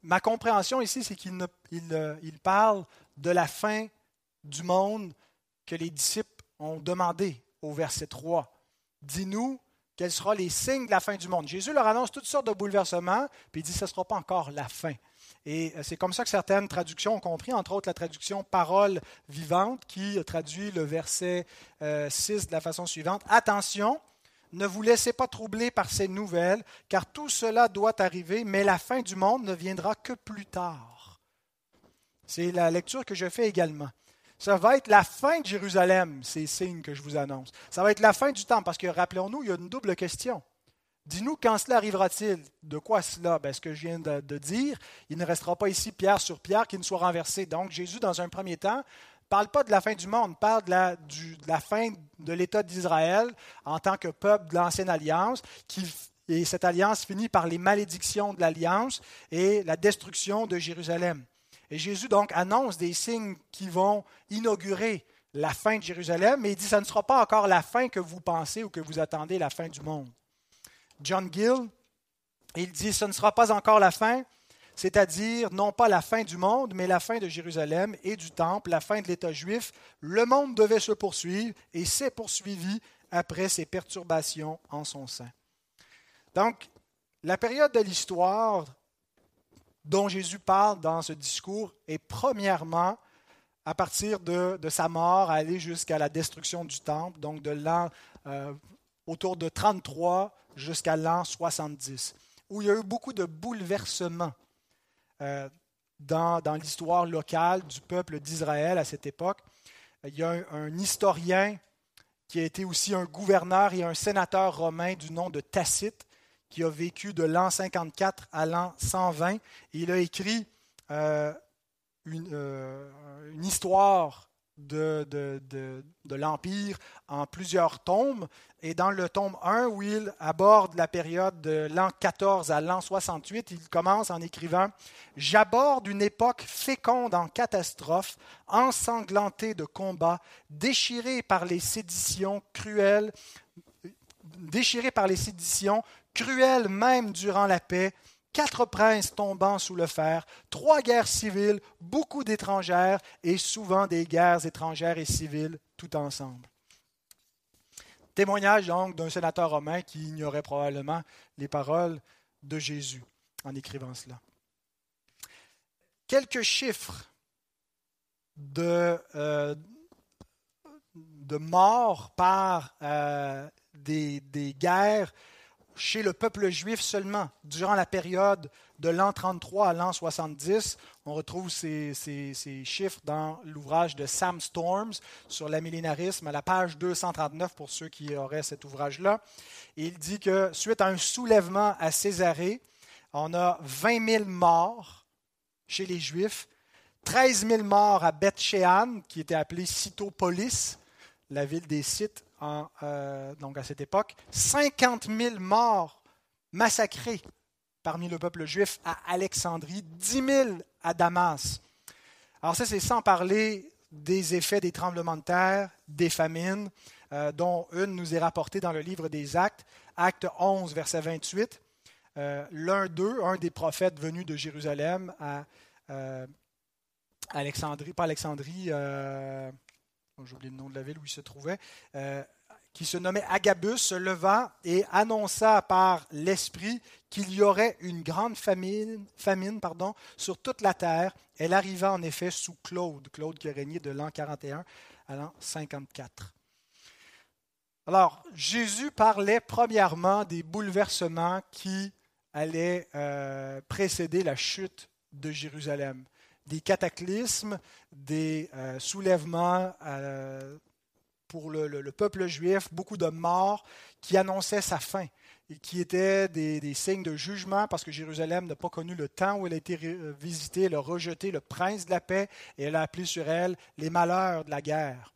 ma compréhension ici, c'est qu'il euh, parle de la fin du monde que les disciples ont demandé au verset 3 dis-nous quels seront les signes de la fin du monde? Jésus leur annonce toutes sortes de bouleversements, puis il dit, ce ne sera pas encore la fin. Et euh, c'est comme ça que certaines traductions ont compris, entre autres la traduction parole vivante qui traduit le verset 6 euh, de la façon suivante. Attention, ne vous laissez pas troubler par ces nouvelles, car tout cela doit arriver, mais la fin du monde ne viendra que plus tard. C'est la lecture que je fais également. Ça va être la fin de Jérusalem, ces signes que je vous annonce. Ça va être la fin du temps, parce que rappelons-nous, il y a une double question. Dis-nous quand cela arrivera-t-il? De quoi cela? Ben, Ce que je viens de, dire, il ne restera pas ici pierre sur pierre qui ne soit renversé. Donc Jésus, dans un premier temps, parle pas de la fin du monde, parle de la, fin de l'État d'Israël en tant que peuple de l'ancienne alliance, qui, et cette alliance finit par les malédictions de l'alliance et la destruction de Jérusalem. Et Jésus donc annonce des signes qui vont inaugurer la fin de Jérusalem, mais il dit, ça ne sera pas encore la fin que vous pensez ou que vous attendez, la fin du monde. John Gill, il dit, ce ne sera pas encore la fin, c'est-à-dire non pas la fin du monde, mais la fin de Jérusalem et du temple, la fin de l'État juif. Le monde devait se poursuivre et s'est poursuivi après ces perturbations en son sein. Donc, la période de l'histoire dont Jésus parle dans ce discours est premièrement à partir de, sa mort, aller jusqu'à la destruction du temple, donc de l'an euh, autour de 33 jusqu'à l'an 70, où il y a eu beaucoup de bouleversements euh, dans, l'histoire locale du peuple d'Israël à cette époque. Il y a un, historien qui a été aussi un gouverneur et un sénateur romain du nom de Tacite, qui a vécu de l'an 54 à l'an 120. Et il a écrit euh, euh, une, histoire de, l'Empire en plusieurs tomes. Et dans le tome 1, où il aborde la période de l'an 14 à l'an 68, il commence en écrivant J'aborde une époque féconde en catastrophes, ensanglantée de combats, déchirée par les séditions cruelles, déchirée par les séditions, cruelles même durant la paix, quatre princes tombant sous le fer, trois guerres civiles, beaucoup d'étrangères et souvent des guerres étrangères et civiles tout ensemble. Témoignage donc d'un sénateur romain qui ignorait probablement les paroles de Jésus en écrivant cela. Quelques chiffres de, euh, morts par euh, des guerres chez le peuple juif seulement. Durant la période de l'an 33 à l'an 70, on retrouve ces, chiffres dans l'ouvrage de Sam Storms sur l'amillénarisme, à la page 239 pour ceux qui auraient cet ouvrage-là. Il dit que suite à un soulèvement à Césarée, on a 20 000 morts chez les Juifs, 13 000 morts à Beth Shean, qui était appelée Cytopolis, la ville des Euh, donc à cette époque, 50 000 morts massacrés parmi le peuple juif à Alexandrie, 10 000 à Damas. Alors ça, c'est sans parler des effets des tremblements de terre, des famines, euh, dont une nous est rapportée dans le livre des Actes, Acte 11, verset 28. Euh, l'un d'eux, un des prophètes venus de Jérusalem à Alexandrie, pas Alexandrie, j'ai oublié le nom de la ville où il se trouvait, euh, qui se nommait Agabus, se leva et annonça par l'Esprit qu'il y aurait une grande famine, famine pardon, sur toute la terre. Elle arriva en effet sous Claude, Claude qui régné de l'an 41 à l'an 54. Alors, Jésus parlait premièrement des bouleversements qui allaient euh, précéder la chute de Jérusalem des cataclysmes, des euh, soulèvements euh, pour le, peuple juif, beaucoup de morts qui annonçaient sa fin et qui étaient des, signes de jugement parce que Jérusalem n'a pas connu le temps où elle a été euh, visitée, elle a rejeté le prince de la paix et elle a appelé sur elle les malheurs de la guerre.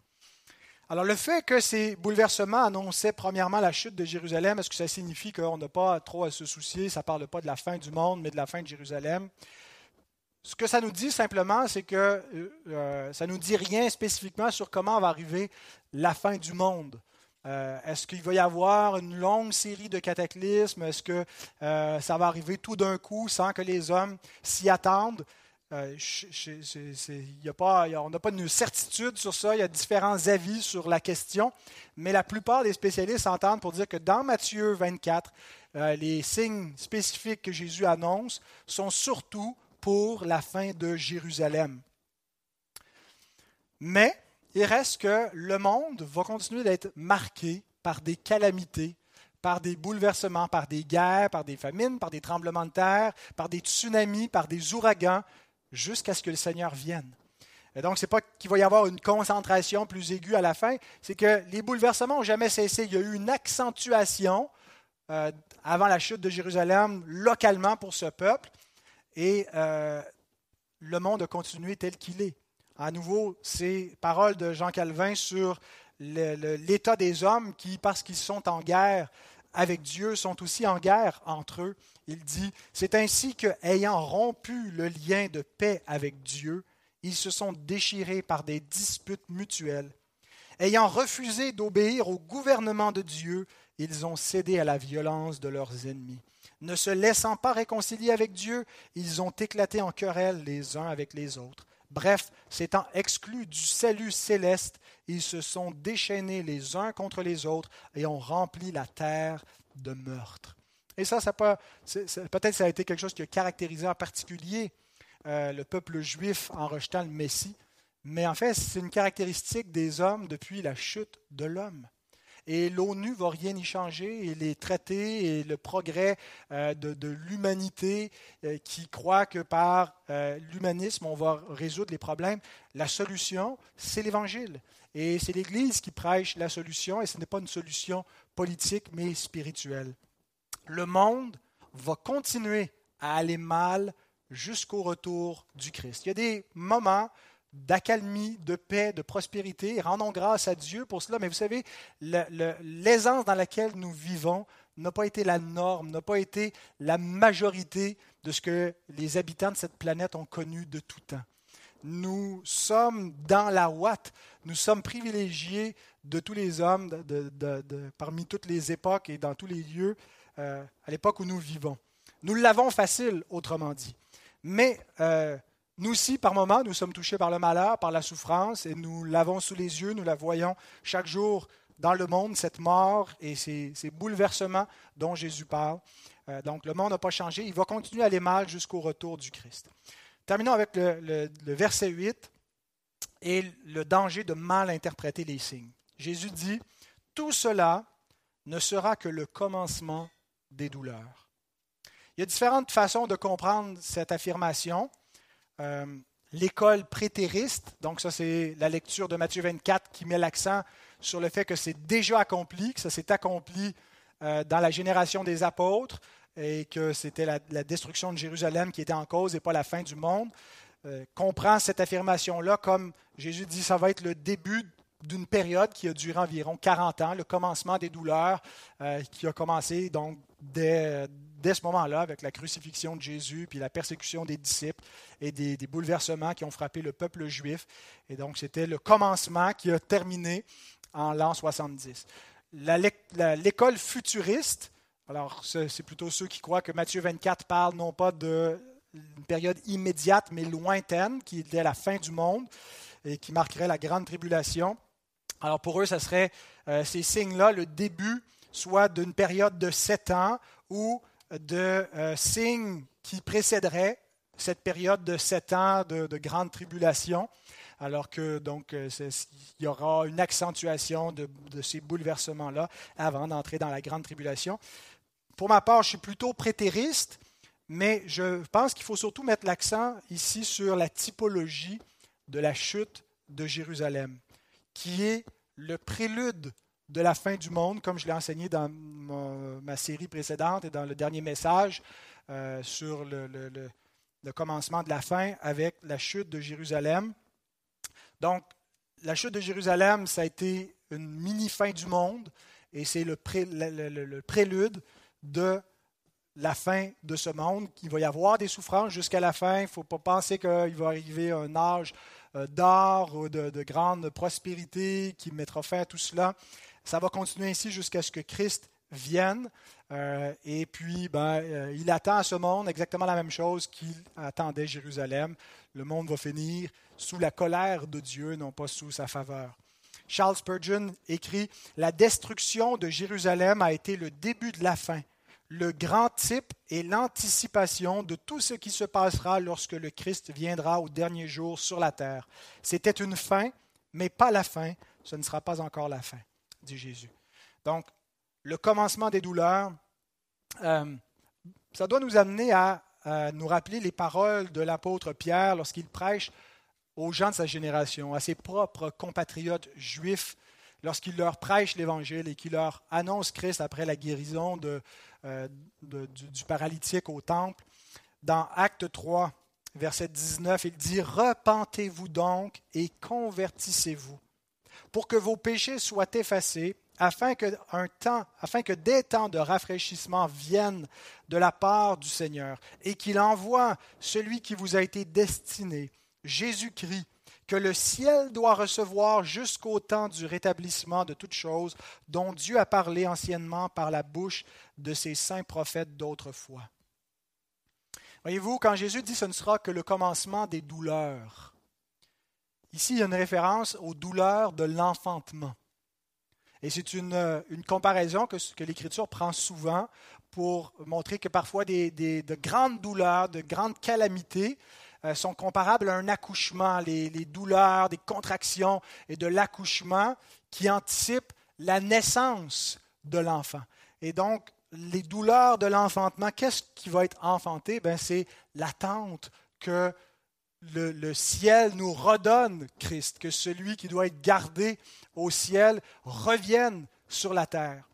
Alors le fait que ces bouleversements annonçaient premièrement la chute de Jérusalem, est-ce que ça signifie qu'on n'a pas trop à se soucier, ça ne parle pas de la fin du monde, mais de la fin de Jérusalem ce que ça nous dit simplement, c'est que euh, euh, ça ne nous dit rien spécifiquement sur comment va arriver la fin du monde. Euh, est-ce qu'il va y avoir une longue série de cataclysmes? Est-ce que ça va arriver tout d'un coup sans que les hommes s'y attendent? On n'a pas de certitude sur ça, il y a différents avis sur la question, mais la plupart des spécialistes s'entendent pour dire que dans Matthieu 24, euh, les signes spécifiques que Jésus annonce sont surtout pour la fin de Jérusalem. Mais il reste que le monde va continuer d'être marqué par des calamités, par des bouleversements, par des guerres, par des famines, par des tremblements de terre, par des tsunamis, par des ouragans, jusqu'à ce que le Seigneur vienne. Et donc, ce n'est pas qu'il va y avoir une concentration plus aiguë à la fin, c'est que les bouleversements n'ont jamais cessé. Il y a eu une accentuation euh, avant la chute de Jérusalem localement pour ce peuple, et euh, le monde a continué tel qu'il est. À nouveau, ces paroles de Jean Calvin sur l'état des hommes qui, parce qu'ils sont en guerre avec Dieu, sont aussi en guerre entre eux. Il dit, c'est ainsi que, ayant rompu le lien de paix avec Dieu, ils se sont déchirés par des disputes mutuelles. Ayant refusé d'obéir au gouvernement de Dieu, ils ont cédé à la violence de leurs ennemis. Ne se laissant pas réconcilier avec Dieu, ils ont éclaté en querelle les uns avec les autres. Bref, s'étant exclus du salut céleste, ils se sont déchaînés les uns contre les autres et ont rempli la terre de meurtres. Et ça, ça peut-être ça a été quelque chose qui a caractérisé en particulier euh, le peuple juif en rejetant le Messie, mais en fait, c'est une caractéristique des hommes depuis la chute de l'homme et l'ONU va rien y changer, et les traités et le progrès euh, de, l'humanité euh, qui croit que par euh, l'humanisme, on va résoudre les problèmes. La solution, c'est l'Évangile. Et c'est l'Église qui prêche la solution, et ce n'est pas une solution politique, mais spirituelle. Le monde va continuer à aller mal jusqu'au retour du Christ. Il y a des moments d'accalmie, de paix, de prospérité. Rendons grâce à Dieu pour cela. Mais vous savez, l'aisance dans laquelle nous vivons n'a pas été la norme, n'a pas été la majorité de ce que les habitants de cette planète ont connu de tout temps. Nous sommes dans la ouate, nous sommes privilégiés de tous les hommes, de, parmi toutes les époques et dans tous les lieux, euh, à l'époque où nous vivons. Nous l'avons facile, autrement dit. Mais euh, nous aussi, par moments, nous sommes touchés par le malheur, par la souffrance, et nous l'avons sous les yeux, nous la voyons chaque jour dans le monde, cette mort et ces, bouleversements dont Jésus parle. Euh, donc le monde n'a pas changé, il va continuer à aller mal jusqu'au retour du Christ. Terminons avec le, le verset 8 et le danger de mal interpréter les signes. Jésus dit, Tout cela ne sera que le commencement des douleurs. Il y a différentes façons de comprendre cette affirmation. Euh, l'école prétériste. Donc ça, c'est la lecture de Matthieu 24 qui met l'accent sur le fait que c'est déjà accompli, que ça s'est accompli euh, dans la génération des apôtres et que c'était la, destruction de Jérusalem qui était en cause et pas la fin du monde. Euh, comprend cette affirmation-là comme Jésus dit, ça va être le début d'une période qui a duré environ 40 ans, le commencement des douleurs qui a commencé donc dès, ce moment-là, avec la crucifixion de Jésus, puis la persécution des disciples et des, bouleversements qui ont frappé le peuple juif. Et donc, c'était le commencement qui a terminé en l'an 70. L'école futuriste, alors c'est plutôt ceux qui croient que Matthieu 24 parle non pas d'une période immédiate, mais lointaine, qui était la fin du monde et qui marquerait la grande tribulation. Alors pour eux, ce serait euh, ces signes-là, le début soit d'une période de sept ans où de euh, signes qui précéderaient cette période de sept ans de, grande tribulation, alors que donc euh, il y aura une accentuation de, ces bouleversements-là avant d'entrer dans la grande tribulation. Pour ma part, je suis plutôt prétériste, mais je pense qu'il faut surtout mettre l'accent ici sur la typologie de la chute de Jérusalem, qui est le prélude de la fin du monde, comme je l'ai enseigné dans ma, série précédente et dans le dernier message euh, sur le, commencement de la fin avec la chute de Jérusalem. Donc, la chute de Jérusalem, ça a été une mini-fin du monde et c'est le, prélude de la fin de ce monde. Il va y avoir des souffrances jusqu'à la fin. Il ne faut pas penser qu'il va arriver un âge euh, d'or ou de, grande prospérité qui mettra fin à tout cela. Ça va continuer ainsi jusqu'à ce que Christ vienne. Euh, et puis, ben, euh, il attend à ce monde exactement la même chose qu'il attendait Jérusalem. Le monde va finir sous la colère de Dieu, non pas sous sa faveur. Charles Spurgeon écrit La destruction de Jérusalem a été le début de la fin, le grand type et l'anticipation de tout ce qui se passera lorsque le Christ viendra au dernier jour sur la terre. C'était une fin, mais pas la fin, ce ne sera pas encore la fin, Donc, le commencement des douleurs, euh, ça doit nous amener à, nous rappeler les paroles de l'apôtre Pierre lorsqu'il prêche aux gens de sa génération, à ses propres compatriotes juifs, lorsqu'il leur prêche l'Évangile et qu'il leur annonce Christ après la guérison euh, du, paralytique au temple. Dans Acte 3, verset 19, il dit Repentez-vous donc et convertissez-vous, pour que vos péchés soient effacés afin que, un temps, afin que des temps de rafraîchissement viennent de la part du Seigneur, et qu'il envoie celui qui vous a été destiné, Jésus-Christ, que le ciel doit recevoir jusqu'au temps du rétablissement de toutes choses, dont Dieu a parlé anciennement par la bouche de ses saints prophètes d'autrefois. Voyez-vous, quand Jésus dit ce ne sera que le commencement des douleurs, ici il y a une référence aux douleurs de l'enfantement. Et c'est une, euh, comparaison que, l'Écriture prend souvent pour montrer que parfois de grandes douleurs, de grandes calamités euh, sont comparables à un accouchement, les, les douleurs, des contractions et de l'accouchement qui anticipent la naissance de l'enfant. Et donc, les douleurs de l'enfantement, qu'est-ce qui va être enfanté? Ben, C'est l'attente que le, ciel nous redonne Christ, que celui qui doit être gardé au ciel revienne sur la terre.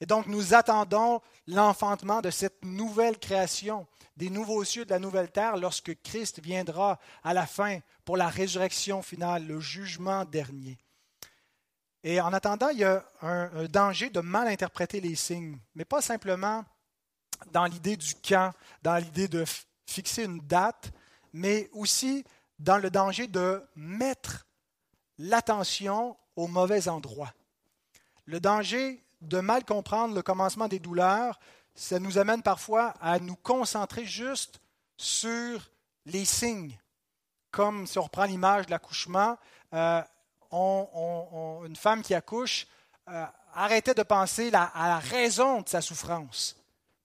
Et donc nous attendons l'enfantement de cette nouvelle création, des nouveaux cieux, de la nouvelle terre, lorsque Christ viendra à la fin pour la résurrection finale, le jugement dernier. Et en attendant, il y a un, danger de mal interpréter les signes, mais pas simplement dans l'idée du camp, dans l'idée de fixer une date, mais aussi dans le danger de mettre l'attention au mauvais endroit. Le danger de mal comprendre le commencement des douleurs, ça nous amène parfois à nous concentrer juste sur les signes. Comme si on reprend l'image de l'accouchement, euh, une femme qui accouche euh, arrêtait de penser à la raison de sa souffrance.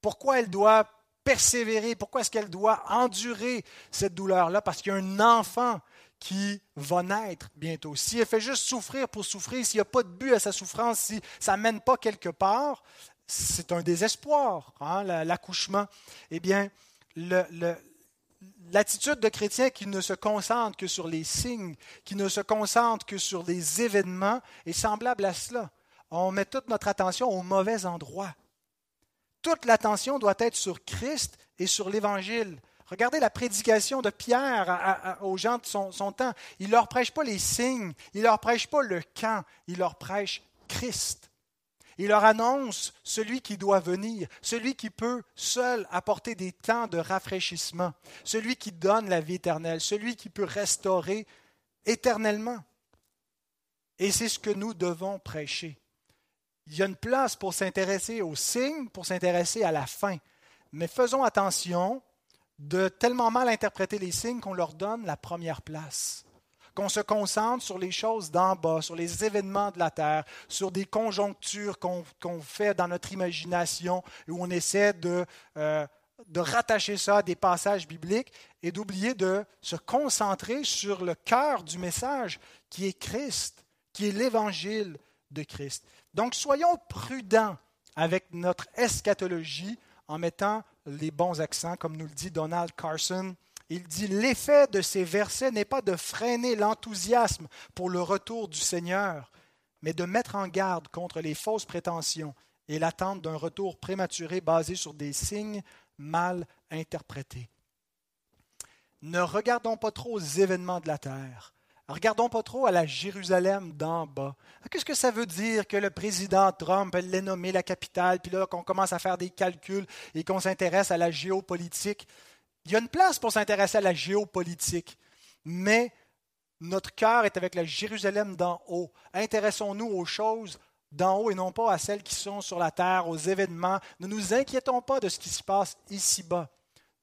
Pourquoi elle doit persévérer? Pourquoi est-ce qu'elle doit endurer cette douleur-là? Parce qu'il y a un enfant qui va naître bientôt. Si elle fait juste souffrir pour souffrir, s'il n'y a pas de but à sa souffrance, si ça ne mène pas quelque part, c'est un désespoir, hein, l'accouchement. Eh bien, l'attitude de chrétien qui ne se concentre que sur les signes, qui ne se concentre que sur les événements, est semblable à cela. On met toute notre attention au mauvais endroit. Toute l'attention doit être sur Christ et sur l'Évangile. Regardez la prédication de Pierre aux gens de son, temps. Il ne leur prêche pas les signes, il ne leur prêche pas le camp, il leur prêche Christ. Il leur annonce celui qui doit venir, celui qui peut seul apporter des temps de rafraîchissement, celui qui donne la vie éternelle, celui qui peut restaurer éternellement. Et c'est ce que nous devons prêcher. Il y a une place pour s'intéresser aux signes, pour s'intéresser à la fin. Mais faisons attention de tellement mal interpréter les signes qu'on leur donne la première place. Qu'on se concentre sur les choses d'en bas, sur les événements de la terre, sur des conjonctures qu'on fait dans notre imagination, où on essaie de, euh, de rattacher ça à des passages bibliques et d'oublier de se concentrer sur le cœur du message qui est Christ, qui est l'évangile de Christ. Donc soyons prudents avec notre eschatologie en mettant les bons accents, comme nous le dit Donald Carson. Il dit L'effet de ces versets n'est pas de freiner l'enthousiasme pour le retour du Seigneur, mais de mettre en garde contre les fausses prétentions et l'attente d'un retour prématuré basé sur des signes mal interprétés. Ne regardons pas trop aux événements de la terre, Regardons pas trop à la Jérusalem d'en bas. Qu'est-ce que ça veut dire que le président Trump l'ait nommé la capitale, puis là qu'on commence à faire des calculs et qu'on s'intéresse à la géopolitique? Il y a une place pour s'intéresser à la géopolitique, mais notre cœur est avec la Jérusalem d'en haut. Intéressons-nous aux choses d'en haut et non pas à celles qui sont sur la terre, aux événements. Ne nous inquiétons pas de ce qui se passe ici-bas.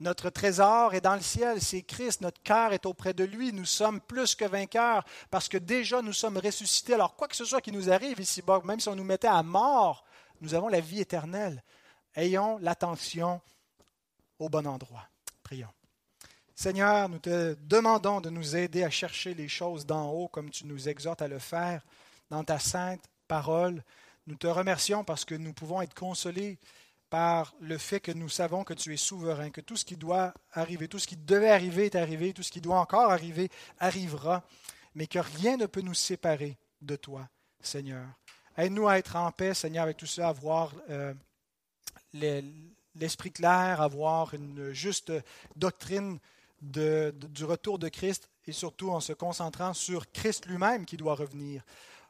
Notre trésor est dans le ciel, c'est Christ, notre cœur est auprès de lui, nous sommes plus que vainqueurs parce que déjà nous sommes ressuscités. Alors quoi que ce soit qui nous arrive ici-bas, même si on nous mettait à mort, nous avons la vie éternelle. Ayons l'attention au bon endroit. Prions. Seigneur, nous te demandons de nous aider à chercher les choses d'en haut comme tu nous exhortes à le faire dans ta sainte parole. Nous te remercions parce que nous pouvons être consolés par le fait que nous savons que tu es souverain, que tout ce qui doit arriver, tout ce qui devait arriver est arrivé, tout ce qui doit encore arriver arrivera, mais que rien ne peut nous séparer de toi, Seigneur. Aide-nous à être en paix, Seigneur, avec tout ça, à voir euh, l'esprit clair, à avoir une juste doctrine du retour de Christ et surtout en se concentrant sur Christ lui-même qui doit revenir.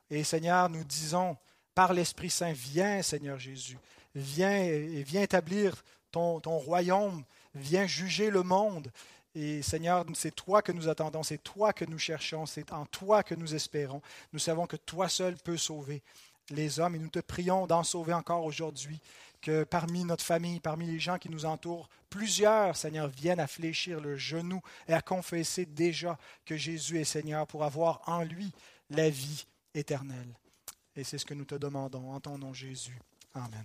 Et Seigneur, nous disons par l'Esprit Saint, viens Seigneur Jésus, viens viens établir ton, ton royaume, viens juger le monde. Et Seigneur, c'est toi que nous attendons, c'est toi que nous cherchons, c'est en toi que nous espérons. Nous savons que toi seul peux sauver les hommes et nous te prions d'en sauver encore aujourd'hui, que parmi notre famille, parmi les gens qui nous entourent, plusieurs, Seigneur, viennent à fléchir le genou et à confesser déjà que Jésus est Seigneur pour avoir en lui la vie éternelle. Et c'est ce que nous te demandons en ton nom Jésus. Amen.